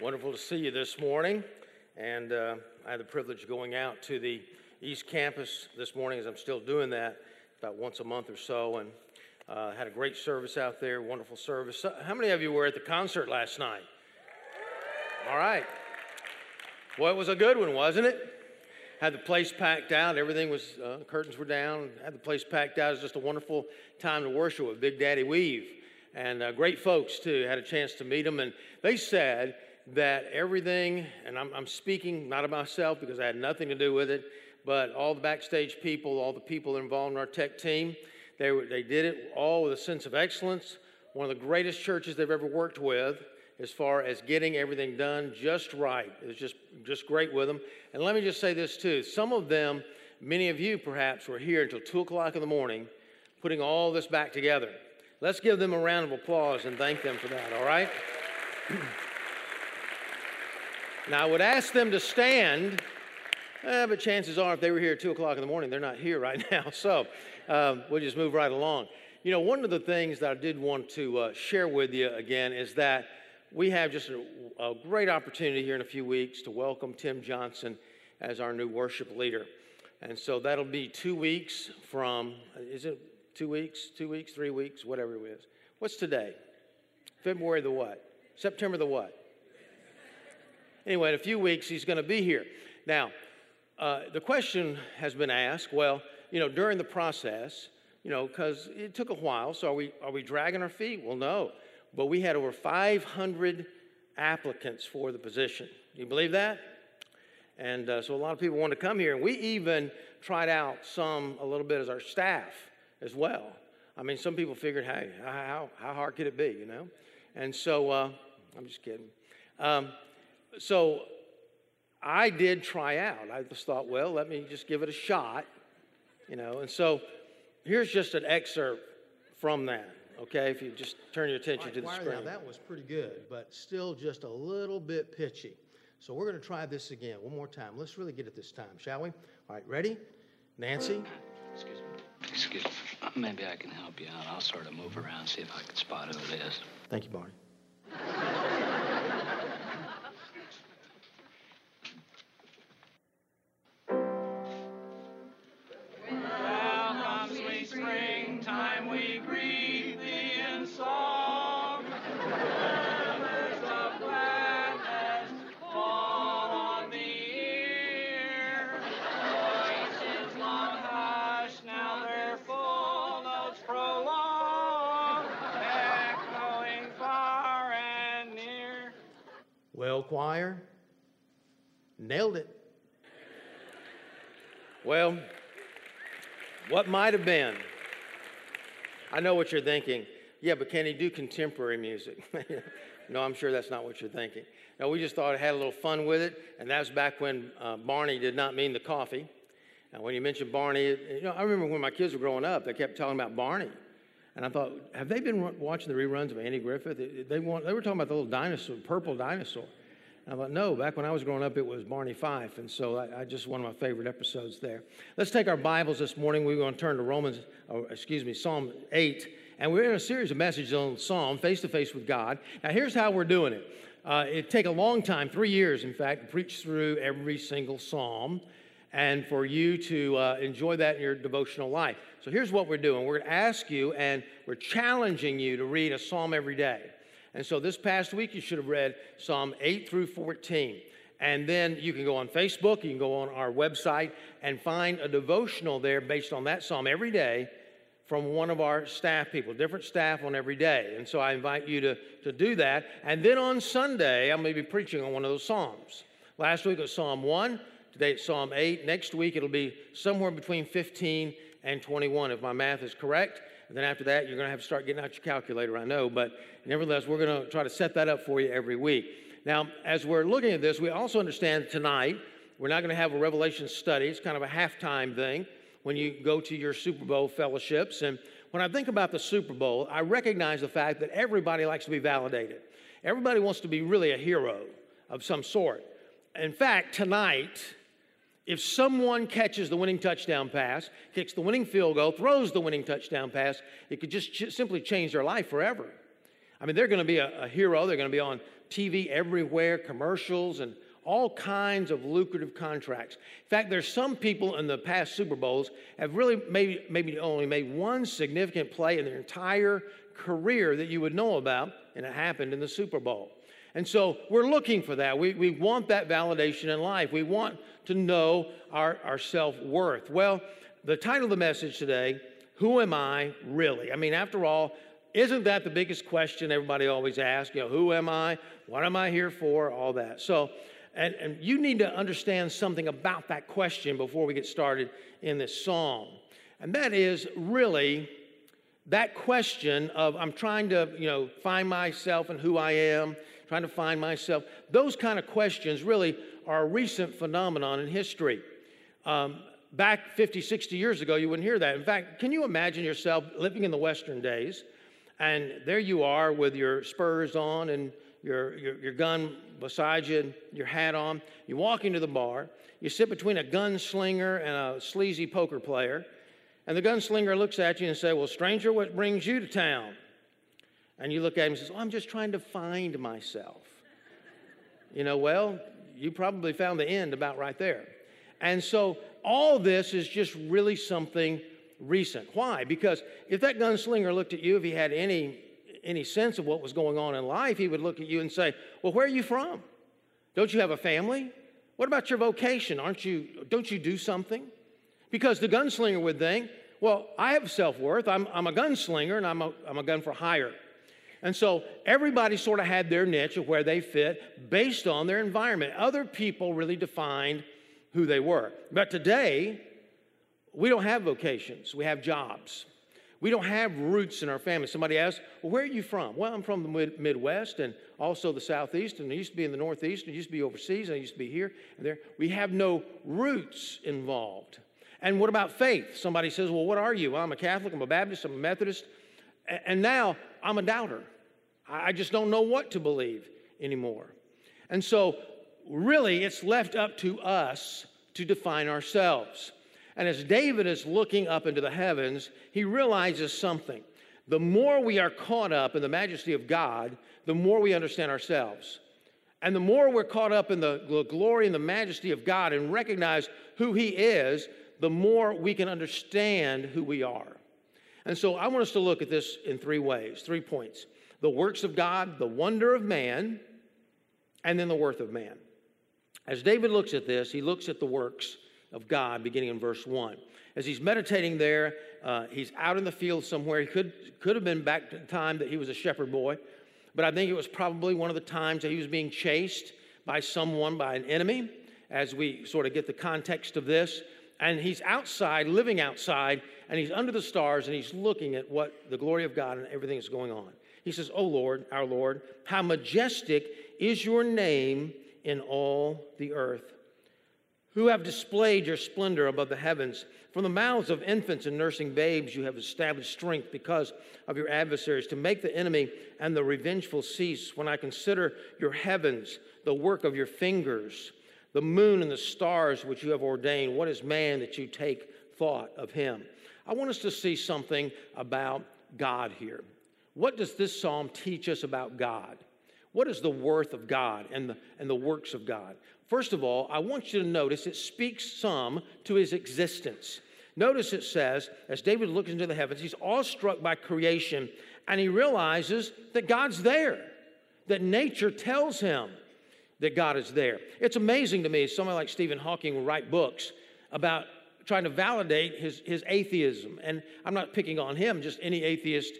Wonderful to see you this morning. And uh, I had the privilege of going out to the East Campus this morning, as I'm still doing that about once a month or so, and uh, had a great service out there, wonderful service. How many of you were at the concert last night? All right. Well, it was a good one, wasn't it? Had the place packed out. Everything was, uh, curtains were down. Had the place packed out. It was just a wonderful time to worship with Big Daddy Weave. And uh, great folks, too. Had a chance to meet them. And they said that everything, and I'm, I'm speaking not of myself because I had nothing to do with it, but all the backstage people, all the people involved in our tech team, they, they did it all with a sense of excellence. One of the greatest churches they've ever worked with as far as getting everything done just right. It was just, just great with them. And let me just say this too. Some of them, many of you perhaps, were here until 2 o'clock in the morning putting all this back together. Let's give them a round of applause and thank them for that, all right? now, I would ask them to stand, eh, but chances are, if they were here at 2 o'clock in the morning, they're not here right now. So um, we'll just move right along. You know, one of the things that I did want to uh, share with you again is that we have just a, a, great opportunity here in a few weeks to welcome Tim Johnson as our new worship leader. And so that'll be two weeks from, is it two weeks, two weeks, three weeks, whatever it is. What's today? February the what? September the what? Anyway, in a few weeks, he's going to be here. Now, uh, the question has been asked well, you know, during the process, you know, because it took a while, so are we, are we dragging our feet? Well, no. But we had over 500 applicants for the position. Do you believe that? And uh, so a lot of people wanted to come here, and we even tried out some a little bit as our staff as well. I mean, some people figured, hey, how, how hard could it be, you know? And so, uh, I'm just kidding. Um, so I did try out. I just thought, well, let me just give it a shot, you know? And so here's just an excerpt from that, okay? If you just turn your attention right, to the screen. Now, that was pretty good, but still just a little bit pitchy. So we're going to try this again one more time. Let's really get it this time, shall we? All right, ready? Nancy? Excuse me. Excuse me. Uh, maybe I can help you out. I'll sort of move around, see if I can spot who it is. Thank you, Barney. I know what you're thinking. Yeah, but can he do contemporary music? no, I'm sure that's not what you're thinking. No, we just thought I had a little fun with it, and that was back when uh, Barney did not mean the coffee. And when you mentioned Barney, you know, I remember when my kids were growing up, they kept talking about Barney. And I thought, have they been watching the reruns of Andy Griffith? They, want, they were talking about the little dinosaur, purple dinosaur. I thought, no, back when I was growing up, it was Barney Fife. And so I, I just one of my favorite episodes there. Let's take our Bibles this morning. We're going to turn to Romans, or excuse me, Psalm 8. And we're in a series of messages on Psalm, face to face with God. Now, here's how we're doing it. Uh, it take a long time, three years, in fact, to preach through every single Psalm and for you to uh, enjoy that in your devotional life. So here's what we're doing. We're going to ask you and we're challenging you to read a Psalm every day. And so this past week, you should have read Psalm 8 through 14. And then you can go on Facebook, you can go on our website and find a devotional there based on that psalm every day from one of our staff people, different staff on every day. And so I invite you to, to do that. And then on Sunday, I'm going to be preaching on one of those psalms. Last week was Psalm 1, today it's Psalm 8. Next week it'll be somewhere between 15 and 21, if my math is correct. And then after that, you're going to have to start getting out your calculator, I know. But nevertheless, we're going to try to set that up for you every week. Now, as we're looking at this, we also understand tonight we're not going to have a Revelation study. It's kind of a halftime thing when you go to your Super Bowl fellowships. And when I think about the Super Bowl, I recognize the fact that everybody likes to be validated. Everybody wants to be really a hero of some sort. In fact, tonight, if someone catches the winning touchdown pass, kicks the winning field goal, throws the winning touchdown pass, it could just ch- simply change their life forever. I mean, they're going to be a, a, hero. They're going to be on TV everywhere, commercials, and all kinds of lucrative contracts. In fact, there's some people in the past Super Bowls have really maybe, maybe only made one significant play in their entire career that you would know about, and it happened in the Super Bowl. And so we're looking for that. We, we want that validation in life. We want to know our, our self worth. Well, the title of the message today, Who Am I Really? I mean, after all, isn't that the biggest question everybody always asks? You know, who am I? What am I here for? All that. So, and, and you need to understand something about that question before we get started in this song. And that is really that question of I'm trying to, you know, find myself and who I am, trying to find myself. Those kind of questions really are a recent phenomenon in history. Um, back 50, 60 years ago, you wouldn't hear that. In fact, can you imagine yourself living in the Western days? And there you are with your spurs on and your, your, your gun beside you, and your hat on. You walk into the bar. You sit between a gunslinger and a sleazy poker player. And the gunslinger looks at you and says, Well, stranger, what brings you to town? And you look at him and says, oh, I'm just trying to find myself. You know, well, you probably found the end about right there. And so all this is just really something recent. Why? Because if that gunslinger looked at you, if he had any any sense of what was going on in life, he would look at you and say, Well, where are you from? Don't you have a family? What about your vocation? Aren't you, don't you do something? Because the gunslinger would think, Well, I have self worth. I'm, I'm a gunslinger and I'm a, I'm a gun for hire. And so everybody sort of had their niche of where they fit based on their environment. Other people really defined who they were. But today, we don't have vocations, we have jobs. We don't have roots in our family. Somebody asks, Well, where are you from? Well, I'm from the Midwest and also the Southeast, and I used to be in the Northeast, and I used to be overseas, and I used to be here and there. We have no roots involved. And what about faith? Somebody says, Well, what are you? Well, I'm a Catholic, I'm a Baptist, I'm a Methodist, and now I'm a doubter. I just don't know what to believe anymore. And so, really, it's left up to us to define ourselves. And as David is looking up into the heavens, he realizes something. The more we are caught up in the majesty of God, the more we understand ourselves. And the more we're caught up in the glory and the majesty of God and recognize who He is, the more we can understand who we are. And so I want us to look at this in three ways, three points the works of God, the wonder of man, and then the worth of man. As David looks at this, he looks at the works of God beginning in verse 1. As he's meditating there, uh, he's out in the field somewhere. He could, could have been back to the time that he was a shepherd boy, but I think it was probably one of the times that he was being chased by someone, by an enemy, as we sort of get the context of this. And he's outside, living outside, and he's under the stars, and he's looking at what the glory of God and everything that's going on. He says, Oh Lord, our Lord, how majestic is your name in all the earth who have displayed your splendor above the heavens. From the mouths of infants and nursing babes, you have established strength because of your adversaries, to make the enemy and the revengeful cease. When I consider your heavens, the work of your fingers, the moon and the stars which you have ordained, what is man that you take thought of him? I want us to see something about God here. What does this psalm teach us about God? What is the worth of God and the, and the works of God? First of all, I want you to notice it speaks some to his existence. Notice it says, as David looks into the heavens, he's awestruck by creation and he realizes that God's there, that nature tells him that God is there. It's amazing to me, somebody like Stephen Hawking will write books about trying to validate his, his atheism. And I'm not picking on him, just any atheist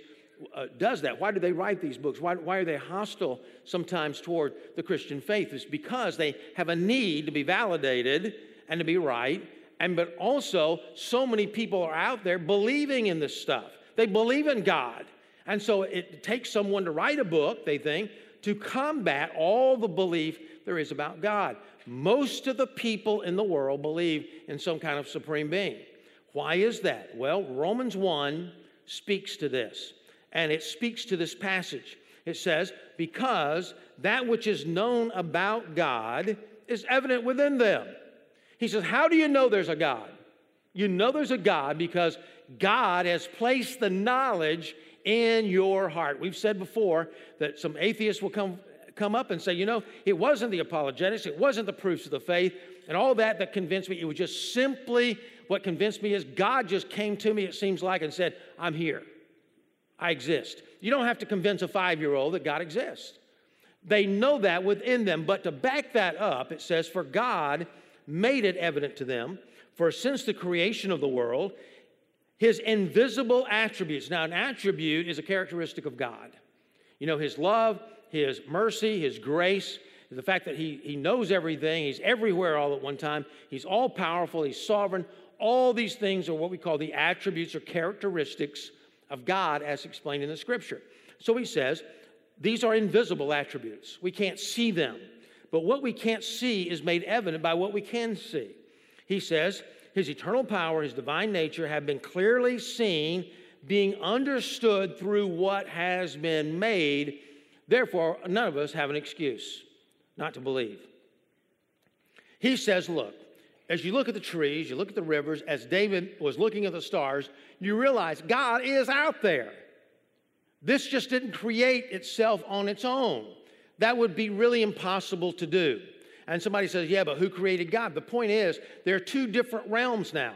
uh, does that? Why do they write these books? Why, why are they hostile sometimes toward the Christian faith? It's because they have a need to be validated and to be right. And but also, so many people are out there believing in this stuff. They believe in God. And so it takes someone to write a book, they think, to combat all the belief there is about God. Most of the people in the world believe in some kind of supreme being. Why is that? Well, Romans 1 speaks to this and it speaks to this passage. It says, Because that which is known about God is evident within them. He says, How do you know there's a God? You know there's a God because God has placed the knowledge in your heart. We've said before that some atheists will come come up and say, you know, it wasn't the apologetics, it wasn't the proofs of the faith, and all that that convinced me. It was just simply what convinced me is God just came to me, it seems like, and said, I'm here. I exist. You don't have to convince a five year old that God exists. They know that within them, but to back that up, it says, For God made it evident to them, for since the creation of the world, his invisible attributes. Now, an attribute is a characteristic of God. You know, his love, his mercy, his grace, the fact that he, he knows everything, he's everywhere all at one time, he's all powerful, he's sovereign. All these things are what we call the attributes or characteristics of God as explained in the scripture. So he says, these are invisible attributes. We can't see them. But what we can't see is made evident by what we can see. He says, his eternal power, his divine nature have been clearly seen, being understood through what has been made. Therefore, none of us have an excuse not to believe. He says, Look, as you look at the trees, you look at the rivers, as David was looking at the stars, you realize God is out there. This just didn't create itself on its own. That would be really impossible to do. And somebody says, yeah, but who created God? The point is, there are two different realms now.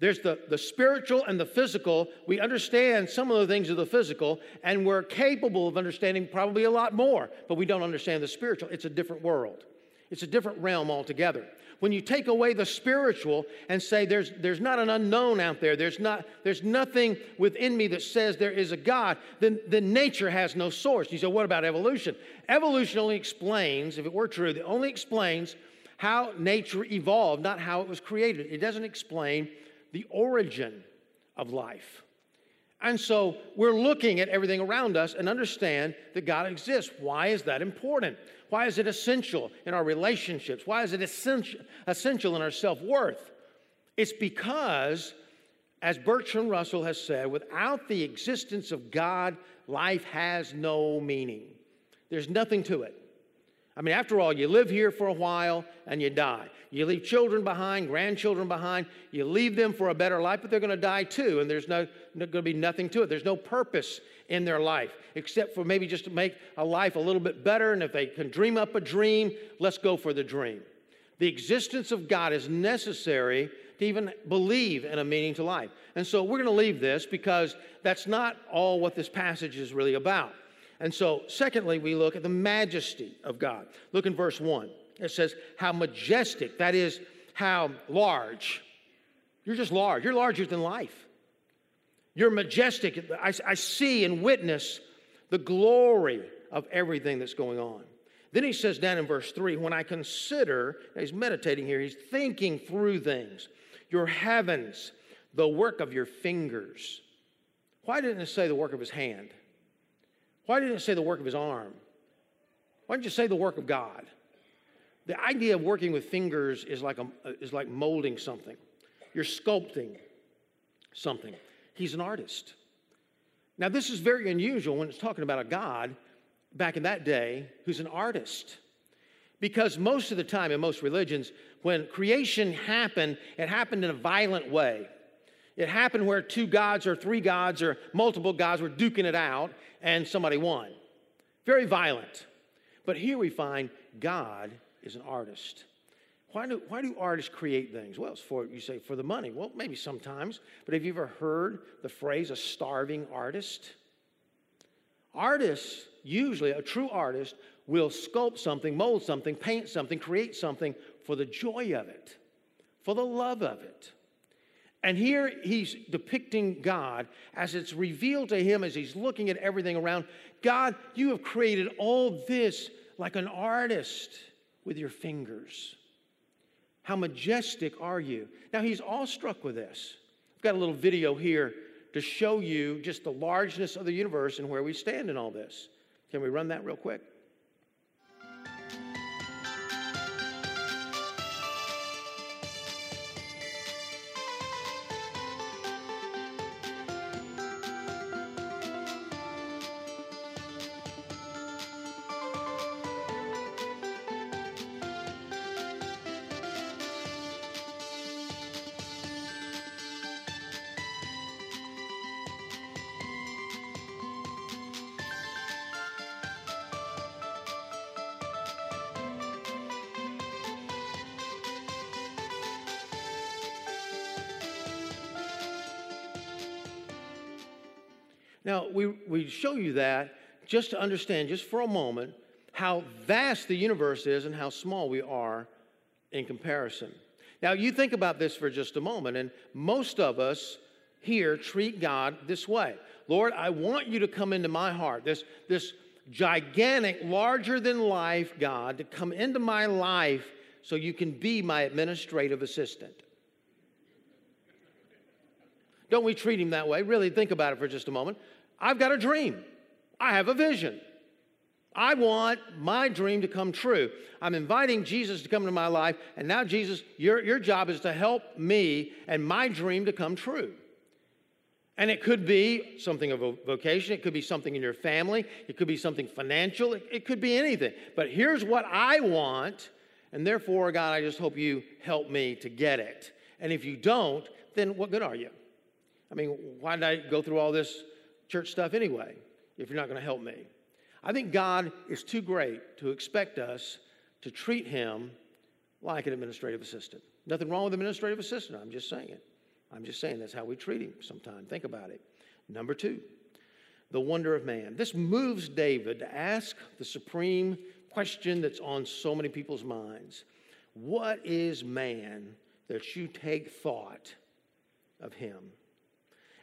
There's the, the spiritual and the physical. We understand some of the things of the physical, and we're capable of understanding probably a lot more, but we don't understand the spiritual. It's a different world, it's a different realm altogether when you take away the spiritual and say there's, there's not an unknown out there, there's, not, there's nothing within me that says there is a God, then, then nature has no source. You say, what about evolution? Evolution only explains, if it were true, it only explains how nature evolved, not how it was created. It doesn't explain the origin of life. And so we're looking at everything around us and understand that God exists. Why is that important? Why is it essential in our relationships? Why is it essential, in our self worth? It's because, as Bertrand Russell has said, without the existence of God, life has no meaning. There's nothing to it. I mean, after all, you live here for a while and you die. You leave children behind, grandchildren behind. You leave them for a better life, but they're going to die too, and there's no, no going to be nothing to it. There's no purpose in their life except for maybe just to make a life a little bit better. And if they can dream up a dream, let's go for the dream. The existence of God is necessary to even believe in a meaning to life. And so we're going to leave this because that's not all what this passage is really about. And so, secondly, we look at the majesty of God. Look in verse 1. It says, How majestic, that is, how large. You're just large. You're larger than life. You're majestic. I, I see and witness the glory of everything that's going on. Then he says down in verse 3 when I consider, he's meditating here, he's thinking through things, your heavens, the work of your fingers. Why didn't it say the work of his hand? Why didn't it say the work of his arm? Why didn't you say the work of God? The idea of working with fingers is like, a, is like molding something. You're sculpting something. He's an artist. Now, this is very unusual when it's talking about a God back in that day who's an artist. Because most of the time in most religions, when creation happened, it happened in a violent way. It happened where two gods or three gods or multiple gods were duking it out and somebody won. Very violent. But here we find God is an artist. Why do, why do artists create things? Well, it's for, you say, for the money. Well, maybe sometimes, but have you ever heard the phrase a starving artist? Artists, usually a true artist, will sculpt something, mold something, paint something, create something for the joy of it, for the love of it. And here he's depicting God as it's revealed to him as he's looking at everything around. God, you have created all this like an artist with your fingers. How majestic are you? Now he's awestruck with this. I've got a little video here to show you just the largeness of the universe and where we stand in all this. Can we run that real quick? We show you that just to understand, just for a moment, how vast the universe is and how small we are in comparison. Now, you think about this for just a moment, and most of us here treat God this way Lord, I want you to come into my heart, this, this gigantic, larger than life God, to come into my life so you can be my administrative assistant. Don't we treat him that way? Really think about it for just a moment. I've got a dream, I have a vision. I want my dream to come true. I'm inviting Jesus to come into my life, and now, Jesus, your, your job is to help me and my dream to come true. And it could be something of a vocation, it could be something in your family, it could be something financial, it, it could be anything. But here's what I want, and therefore, God, I just hope you help me to get it. And if you don't, then what good are you? I mean, why did I go through all this church stuff anyway if you're not going to help me? I think God is too great to expect us to treat him like an administrative assistant. Nothing wrong with administrative assistant, I'm just saying it. I'm just saying that's how we treat him sometimes. Think about it. Number two, the wonder of man. This moves David to ask the supreme question that's on so many people's minds What is man that you take thought of him?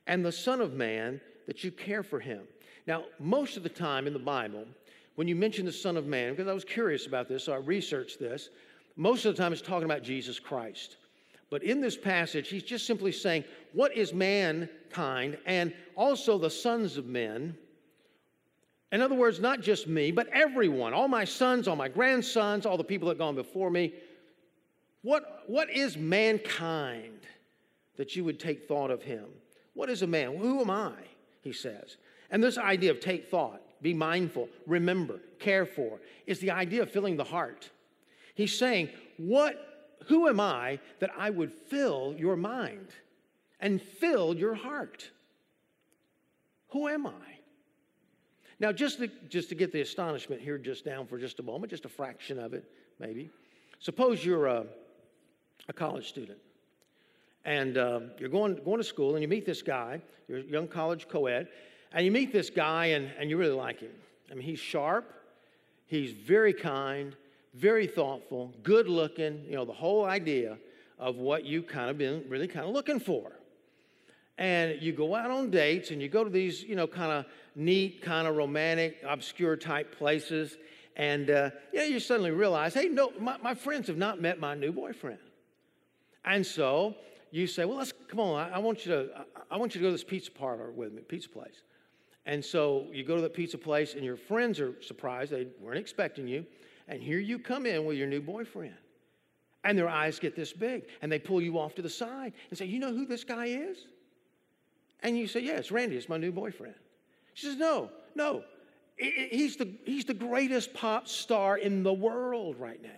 and the Son of Man that you care for him. Now, most of the time in the Bible, when you mention the Son of Man, because I was curious about this, so I researched this, most of the time it's talking about Jesus Christ. But in this passage, he's just simply saying, What is mankind and also the sons of men? In other words, not just me, but everyone, all my sons, all my grandsons, all the people that have gone before me. What, what is mankind that you would take thought of him? What is a man? Who am I? He says. And this idea of take thought, be mindful, remember, care for, is the idea of filling the heart. He's saying, What, who am I that I would fill your mind and fill your heart? Who am I? Now, just to, just to get the astonishment here just down for just a moment, just a fraction of it, maybe. Suppose you're a, a college student and uh, you're going, going to school and you meet this guy, you're a young college co ed, and you meet this guy and, and you really like him. I mean, he's sharp, he's very kind, very thoughtful, good looking, you know, the whole idea of what you kind of been really kind of looking for. And you go out on dates and you go to these, you know, kind of neat, kind of romantic, obscure type places. And, uh, you know, you suddenly realize, hey, no, my, my friends have not met my new boyfriend. And so you say, well, let's come on. I, I want you to. I, I want you to go to this pizza parlor with me, pizza place. And so you go to the pizza place, and your friends are surprised. They weren't expecting you. And here you come in with your new boyfriend. And their eyes get this big. And they pull you off to the side and say, You know who this guy is? And you say, Yeah, it's Randy. It's my new boyfriend. She says, No, no. He's the, he's the greatest pop star in the world right now.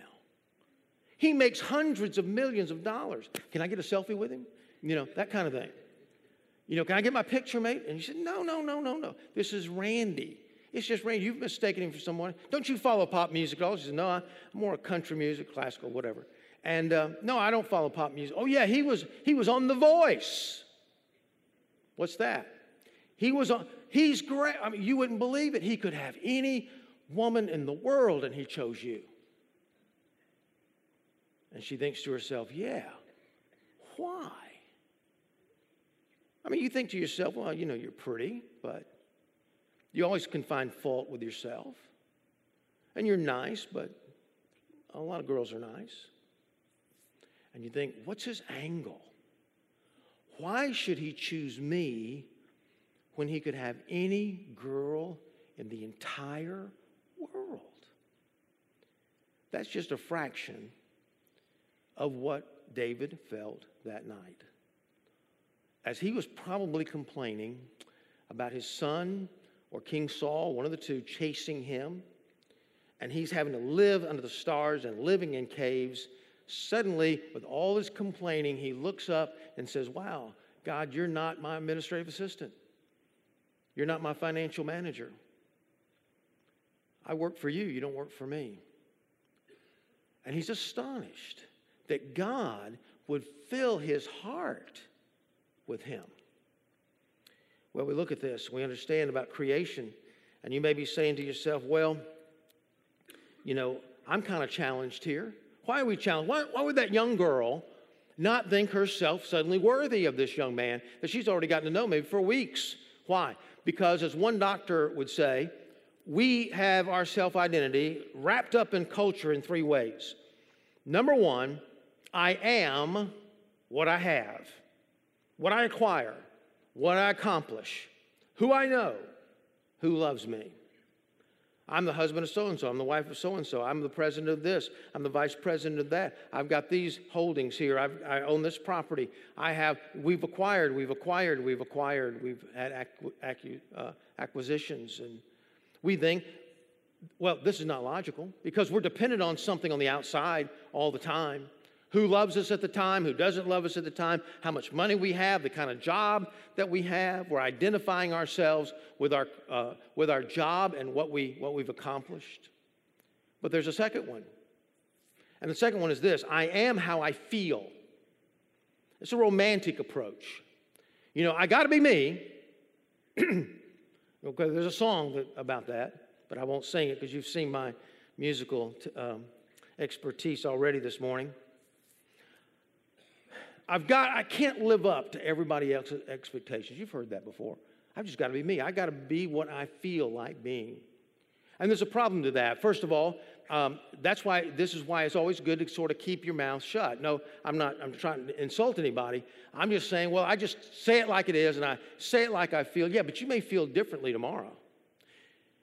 He makes hundreds of millions of dollars. Can I get a selfie with him? You know, that kind of thing. You know, can I get my picture, mate? And he said, No, no, no, no, no. This is Randy. It's just Randy. You've mistaken him for someone. Don't you follow pop music at all? She said, No, I'm more country music, classical, whatever. And uh, no, I don't follow pop music. Oh yeah, he was he was on The Voice. What's that? He was on. He's great. I mean, you wouldn't believe it. He could have any woman in the world, and he chose you. And she thinks to herself, yeah, why? I mean, you think to yourself, well, you know, you're pretty, but you always can find fault with yourself. And you're nice, but a lot of girls are nice. And you think, what's his angle? Why should he choose me when he could have any girl in the entire world? That's just a fraction of what David felt that night. As he was probably complaining about his son or King Saul, one of the two, chasing him, and he's having to live under the stars and living in caves, suddenly, with all his complaining, he looks up and says, Wow, God, you're not my administrative assistant. You're not my financial manager. I work for you, you don't work for me. And he's astonished that God would fill his heart with him. Well, we look at this, we understand about creation, and you may be saying to yourself, well, you know, I'm kind of challenged here. Why are we challenged? Why, why would that young girl not think herself suddenly worthy of this young man that she's already gotten to know maybe for weeks? Why? Because, as one doctor would say, we have our self identity wrapped up in culture in three ways. Number one, I am what I have, what I acquire, what I accomplish, who I know, who loves me. I'm the husband of so and so. I'm the wife of so and so. I'm the president of this. I'm the vice president of that. I've got these holdings here. I've, i own this property. I have, we've acquired, we've acquired, we've acquired, we've had uh, acquisitions. And we think, well, this is not logical because we're dependent on something on the outside all the time who loves us at the time, who doesn't love us at the time, how much money we have, the kind of job that we have. We're identifying ourselves with our, uh, with our job and what, we, what we've accomplished. But there's a second one. And the second one is this I am how I feel. It's a romantic approach. You know, I got to be me. okay, there's a song that, about that, but I won't sing it because you've seen my musical t- um, expertise already this morning. I've got, I can't live up to everybody else's expectations. You've heard that before. I've just got to be me. I got to be what I feel like being. And there's a problem to that. First of all, um, that's why this is why it's always good to sort of keep your mouth shut. No, I'm not. I'm trying to insult anybody. I'm just saying, well, I just say it like it is, and I say it like I feel. Yeah, but you may feel differently tomorrow.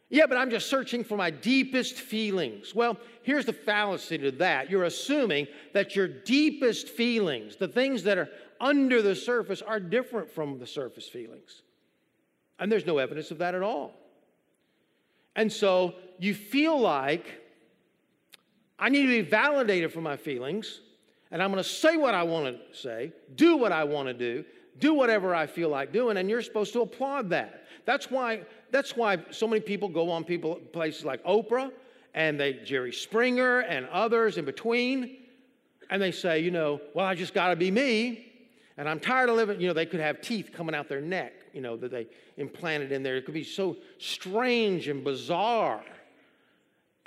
Yeah, but I'm just searching for my deepest feelings. Well, here's the fallacy to that. You're assuming that your deepest feelings, the things that are under the surface, are different from the surface feelings. And there's no evidence of that at all. And so you feel like I need to be validated for my feelings, and I'm going to say what I want to say, do what I want to do, do whatever I feel like doing, and you're supposed to applaud that. That's why that's why so many people go on people places like Oprah and they Jerry Springer and others in between, and they say, you know, well, I just got to be me, and I'm tired of living. You know, they could have teeth coming out their neck, you know, that they implanted in there. It could be so strange and bizarre.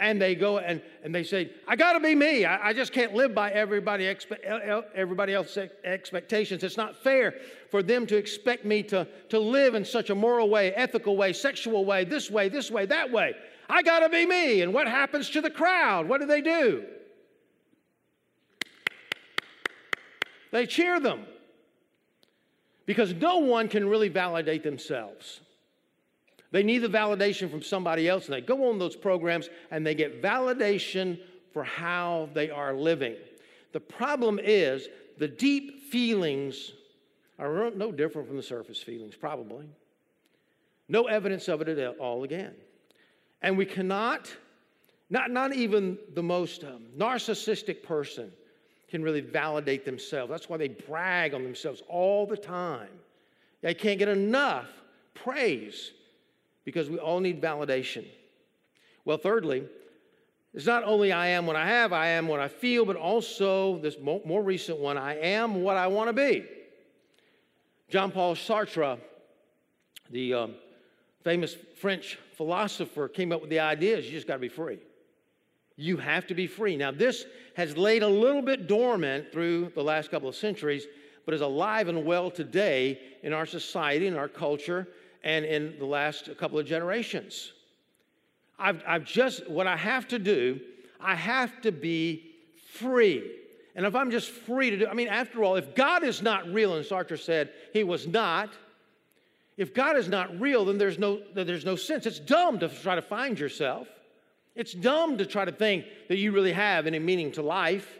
And they go and, and they say, I got to be me. I, I, just can't live by everybody, expe- everybody else's expectations. It's not fair for them to expect me to, to live in such a moral way, ethical way, sexual way, this way, this way, that way. I got to be me. And what happens to the crowd? What do they do? They cheer them because no one can really validate themselves. They need the validation from somebody else, and they go on those programs and they get validation for how they are living. The problem is the deep feelings are no different from the surface feelings, probably. No evidence of it at all again. And we cannot, not, not even the most um, narcissistic person can really validate themselves. That's why they brag on themselves all the time. They can't get enough praise because we all need validation. Well, thirdly, it's not only I am what I have, I am what I feel, but also this more recent one, I am what I want to be. Jean Paul Sartre, the um, famous French philosopher, came up with the idea you just got to be free. You have to be free. Now, this has laid a little bit dormant through the last couple of centuries, but is alive and well today in our society, in our culture, and in the last couple of generations. I've, I've just, what I have to do, I have to be free. And if I'm just free to do, I mean, after all, if God is not real, and Sartre said he was not, if God is not real, then there's no, there's no sense. It's dumb to try to find yourself. It's dumb to try to think that you really have any meaning to life.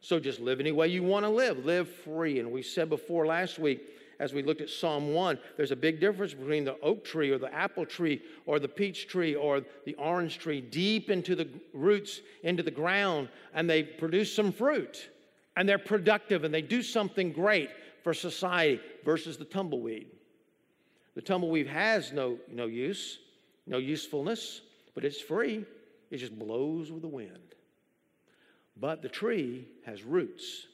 So just live any way you want to live. Live free. And we said before last week, as we looked at Psalm 1, there's a big difference between the oak tree or the apple tree or the peach tree or the orange tree deep into the roots, into the ground, and they produce some fruit and they're productive and they do something great for society versus the tumbleweed. The tumbleweed has no, no use, no usefulness, but it's free. It just blows with the wind. But the tree has roots.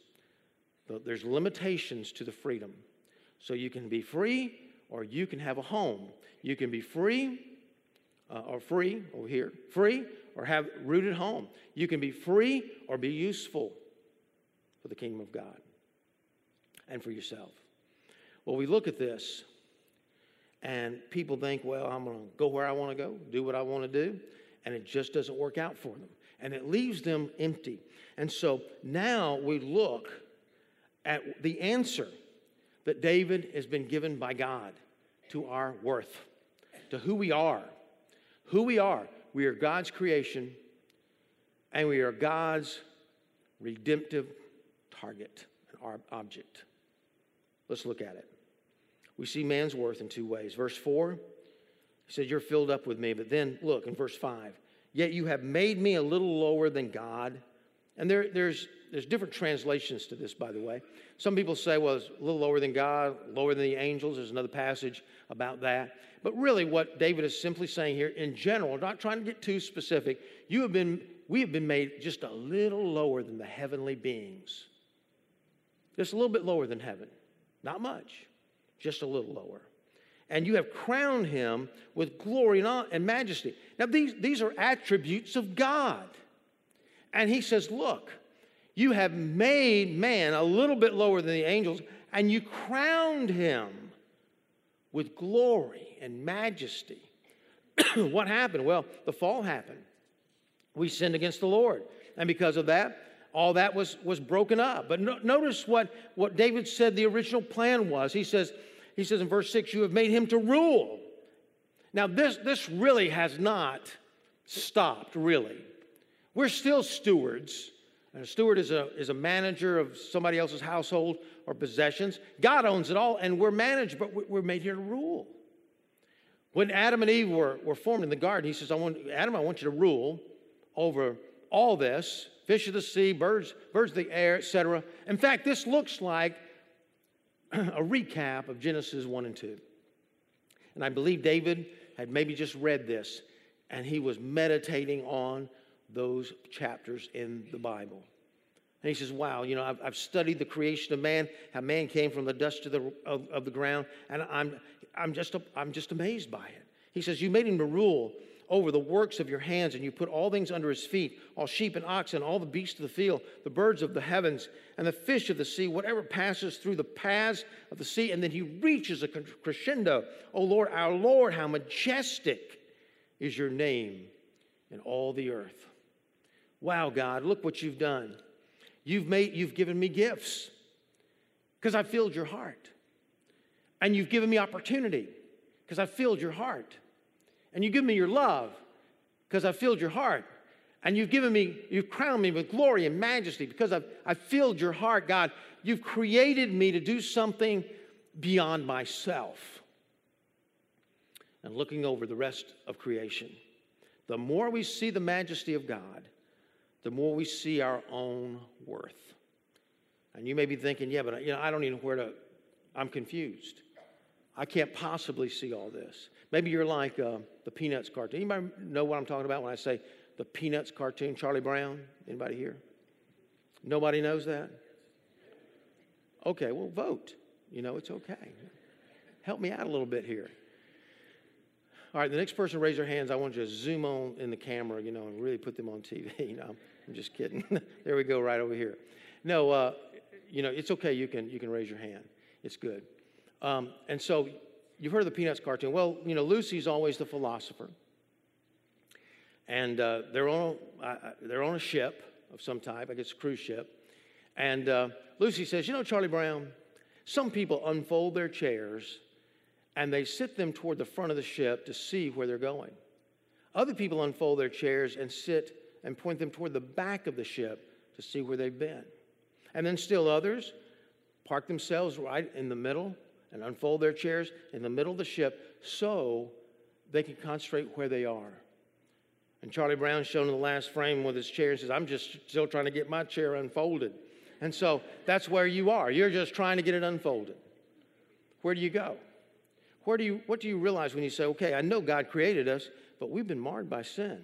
There's limitations to the freedom. So you can be free or you can have a home. You can be free uh, or free over here, free or have rooted home. You can be free or be useful for the kingdom of God and for yourself. Well, we look at this and people think, well, I'm going to go where I want to go, do what I want to do, and it just doesn't work out for them. And it leaves them empty. And so now we look at the answer that David has been given by God to our worth, to who we are. Who we are. We are God's creation, and we are God's redemptive target, and object. Let's look at it. We see man's worth in two ways. Verse 4, he said, You're filled up with me. But then look in verse 5, yet you have made me a little lower than God. And there, there's, there's different translations to this, by the way. Some people say, well, it's a little lower than God, lower than the angels. There's another passage about that. But really, what David is simply saying here, in general, not trying to get too specific, you have been, we have been made just a little lower than the heavenly beings. Just a little bit lower than heaven. Not much, just a little lower. And you have crowned him with glory and majesty. Now, these, these are attributes of God. And he says, Look, you have made man a little bit lower than the angels, and you crowned him with glory and majesty. what happened? Well, the fall happened. We sinned against the Lord. And because of that, all that was, was broken up. But no, notice what, what David said the original plan was. He says, he says in verse 6, You have made him to rule. Now, this, this really has not stopped, really. We're still stewards. And a steward is a, is a manager of somebody else's household or possessions. God owns it all, and we're managed, but we're made here to rule. When Adam and Eve were, were formed in the garden, he says, I want, Adam, I want you to rule over all this fish of the sea, birds, birds of the air, etc. In fact, this looks like a recap of Genesis 1 and 2. And I believe David had maybe just read this, and he was meditating on those chapters in the Bible. And he says, Wow, you know, I've, I've studied the creation of man, how man came from the dust of the, of, of the ground, and I'm, I'm, just, I'm just amazed by it. He says, You made him to rule over the works of your hands, and you put all things under his feet all sheep and oxen, all the beasts of the field, the birds of the heavens, and the fish of the sea, whatever passes through the paths of the sea. And then he reaches a crescendo. Oh Lord, our Lord, how majestic is your name in all the earth. Wow, God, look what you've done. You've made, you've given me gifts because I filled your heart. And you've given me opportunity because I filled your heart. And you give me your love because I filled your heart. And you've given me, you've crowned me with glory and majesty because I've, I've filled your heart, God. You've created me to do something beyond myself. And looking over the rest of creation, the more we see the majesty of God, the more we see our own worth. And you may be thinking, yeah, but you know, I don't even know where to, I'm confused. I can't possibly see all this. Maybe you're like uh, the Peanuts cartoon. Anybody know what I'm talking about when I say the Peanuts cartoon, Charlie Brown? Anybody here? Nobody knows that? Okay, well, vote. You know, it's okay. Help me out a little bit here. All right, the next person raise their hands. I want you to zoom on in the camera, you know, and really put them on TV. You know, I'm just kidding. there we go, right over here. No, uh, you know, it's okay. You can you can raise your hand. It's good. Um, and so you've heard of the Peanuts cartoon. Well, you know, Lucy's always the philosopher. And uh, they're, on, uh, they're on a ship of some type, I guess a cruise ship. And uh, Lucy says, You know, Charlie Brown, some people unfold their chairs and they sit them toward the front of the ship to see where they're going. Other people unfold their chairs and sit and point them toward the back of the ship to see where they've been. And then still others park themselves right in the middle and unfold their chairs in the middle of the ship so they can concentrate where they are. And Charlie Brown's shown in the last frame with his chair and says, I'm just still trying to get my chair unfolded. And so that's where you are. You're just trying to get it unfolded. Where do you go? Where do you, what do you realize when you say, okay, I know God created us, but we've been marred by sin?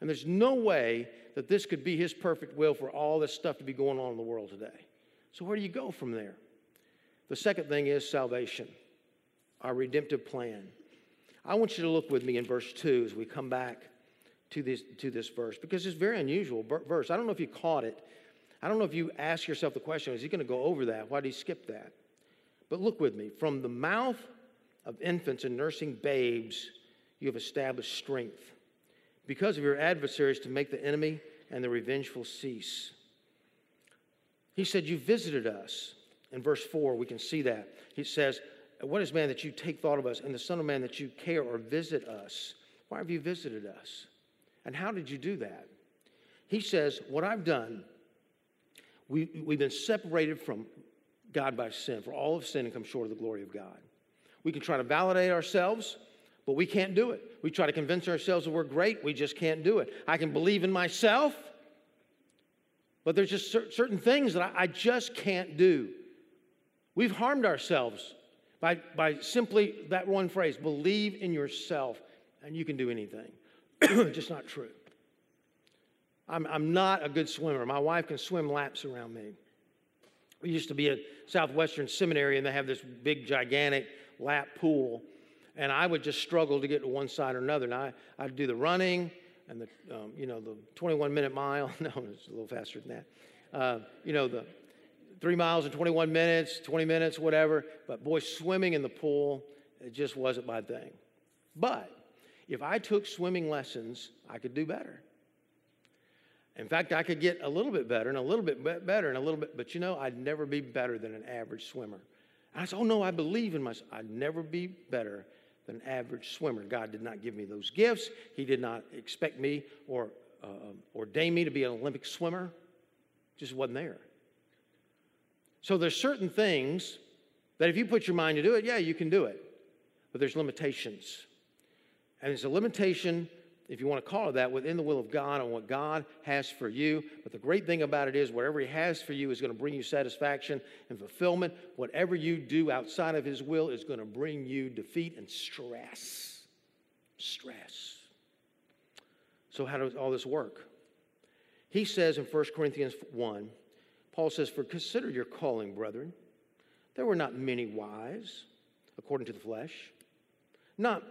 And there's no way that this could be His perfect will for all this stuff to be going on in the world today. So where do you go from there? The second thing is salvation. our redemptive plan. I want you to look with me in verse 2 as we come back to this, to this verse because it's very unusual verse. I don't know if you caught it. I don't know if you ask yourself the question is he going to go over that? Why did he skip that? But look with me. From the mouth of infants and nursing babes, you have established strength because of your adversaries to make the enemy and the revengeful cease. He said, You visited us. In verse 4, we can see that. He says, What is man that you take thought of us, and the Son of Man that you care or visit us? Why have you visited us? And how did you do that? He says, What I've done, we, we've been separated from God by sin, for all of sin and come short of the glory of God. We can try to validate ourselves, but we can't do it. We try to convince ourselves that we're great, we just can't do it. I can believe in myself, but there's just certain things that I just can't do. We've harmed ourselves by, by simply that one phrase believe in yourself, and you can do anything. just not true. I'm, I'm not a good swimmer. My wife can swim laps around me. We used to be at Southwestern Seminary, and they have this big, gigantic lap pool. And I would just struggle to get to one side or another. And I, I'd do the running and the, um, you know, the 21 minute mile. no, it's a little faster than that. Uh, you know, the three miles in 21 minutes, 20 minutes, whatever. But boy, swimming in the pool, it just wasn't my thing. But if I took swimming lessons, I could do better. In fact, I could get a little bit better and a little bit better and a little bit, but you know, I'd never be better than an average swimmer. And I said, Oh no, I believe in myself. I'd never be better than an average swimmer. God did not give me those gifts. He did not expect me or uh, ordain me to be an Olympic swimmer. Just wasn't there. So there's certain things that if you put your mind to do it, yeah, you can do it. But there's limitations. And there's a limitation if you want to call it that, within the will of God and what God has for you. But the great thing about it is, whatever He has for you is going to bring you satisfaction and fulfillment. Whatever you do outside of His will is going to bring you defeat and stress. Stress. So, how does all this work? He says in 1 Corinthians 1, Paul says, For consider your calling, brethren. There were not many wise, according to the flesh, not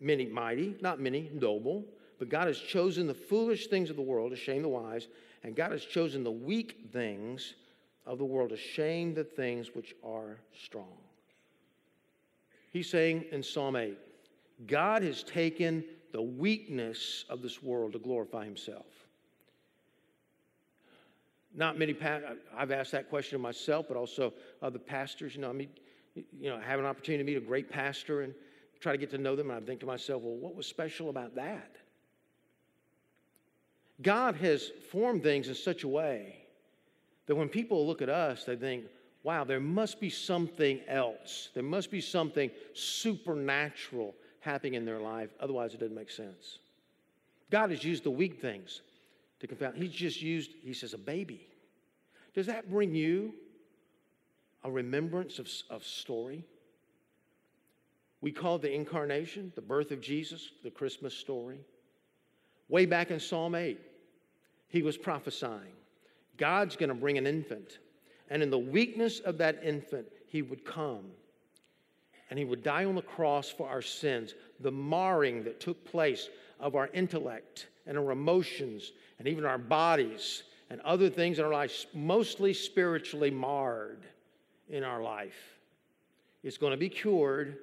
many mighty, not many noble but God has chosen the foolish things of the world to shame the wise, and God has chosen the weak things of the world to shame the things which are strong. He's saying in Psalm 8, God has taken the weakness of this world to glorify himself. Not many, I've asked that question of myself, but also other pastors. You know, I mean, you know, I have an opportunity to meet a great pastor and try to get to know them, and I think to myself, well, what was special about that? God has formed things in such a way that when people look at us, they think, wow, there must be something else. There must be something supernatural happening in their life. Otherwise, it doesn't make sense. God has used the weak things to confound. He's just used, he says, a baby. Does that bring you a remembrance of, of story? We call the incarnation, the birth of Jesus, the Christmas story. Way back in Psalm 8, he was prophesying. God's going to bring an infant. And in the weakness of that infant, he would come and he would die on the cross for our sins. The marring that took place of our intellect and our emotions and even our bodies and other things in our life, mostly spiritually marred in our life, is going to be cured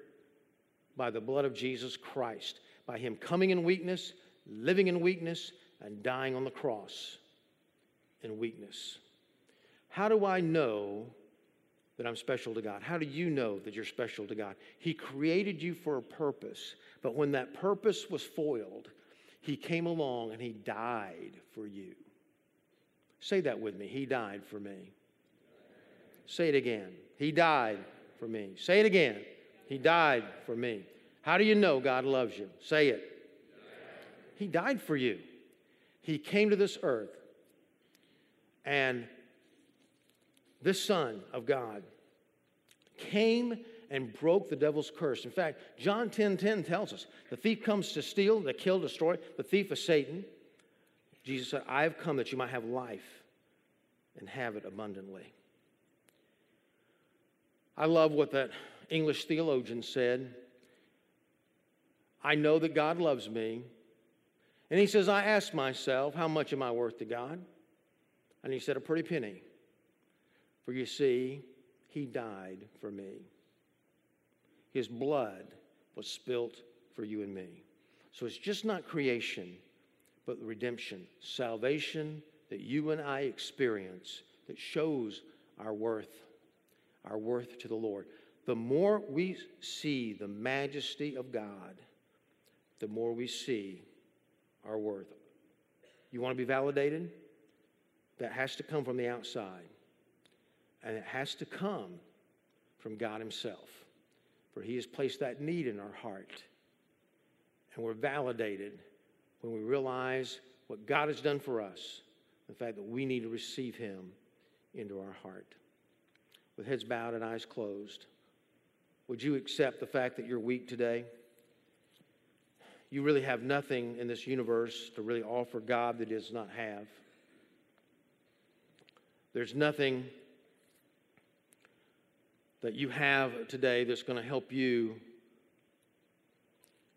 by the blood of Jesus Christ, by him coming in weakness, living in weakness, and dying on the cross in weakness. How do I know that I'm special to God? How do you know that you're special to God? He created you for a purpose, but when that purpose was foiled, He came along and He died for you. Say that with me. He died for me. Say it again. He died for me. Say it again. He died for me. How do you know God loves you? Say it. He died for you. He came to this earth, and this Son of God came and broke the devil's curse. In fact, John 10 10 tells us the thief comes to steal, to kill, destroy. The thief is Satan. Jesus said, I have come that you might have life and have it abundantly. I love what that English theologian said, I know that God loves me. And he says, I asked myself, how much am I worth to God? And he said, a pretty penny. For you see, he died for me. His blood was spilt for you and me. So it's just not creation, but redemption, salvation that you and I experience that shows our worth, our worth to the Lord. The more we see the majesty of God, the more we see our worth. You want to be validated? That has to come from the outside. And it has to come from God Himself. For He has placed that need in our heart. And we're validated when we realize what God has done for us, the fact that we need to receive Him into our heart. With heads bowed and eyes closed, would you accept the fact that you're weak today? You really have nothing in this universe to really offer God that He does not have. There's nothing that you have today that's going to help you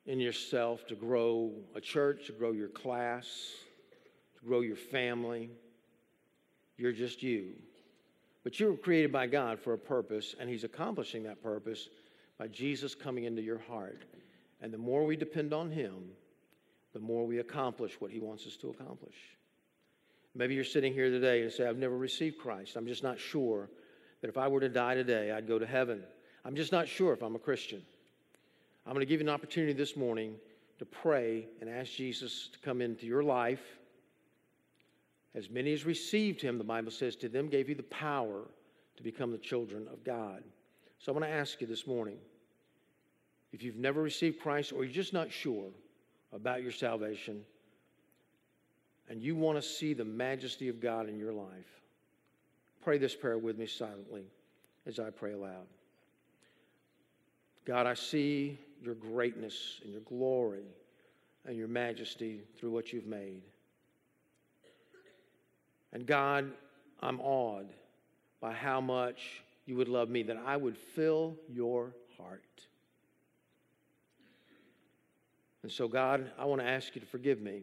in yourself to grow a church, to grow your class, to grow your family. You're just you. But you were created by God for a purpose, and He's accomplishing that purpose by Jesus coming into your heart. And the more we depend on Him, the more we accomplish what He wants us to accomplish. Maybe you're sitting here today and say, I've never received Christ. I'm just not sure that if I were to die today, I'd go to heaven. I'm just not sure if I'm a Christian. I'm going to give you an opportunity this morning to pray and ask Jesus to come into your life. As many as received him, the Bible says, to them gave you the power to become the children of God. So I want to ask you this morning if you've never received Christ or you're just not sure about your salvation and you want to see the majesty of God in your life, pray this prayer with me silently as I pray aloud. God, I see your greatness and your glory and your majesty through what you've made. And God, I'm awed by how much you would love me, that I would fill your heart. And so, God, I want to ask you to forgive me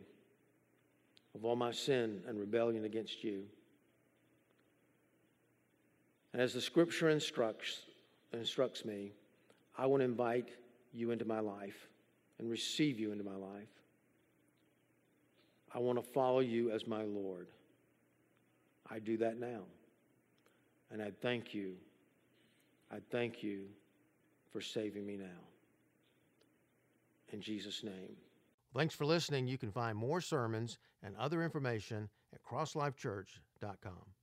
of all my sin and rebellion against you. And as the scripture instructs, instructs me, I want to invite you into my life and receive you into my life. I want to follow you as my Lord. I do that now. And I thank you. I thank you for saving me now. In Jesus' name. Thanks for listening. You can find more sermons and other information at crosslifechurch.com.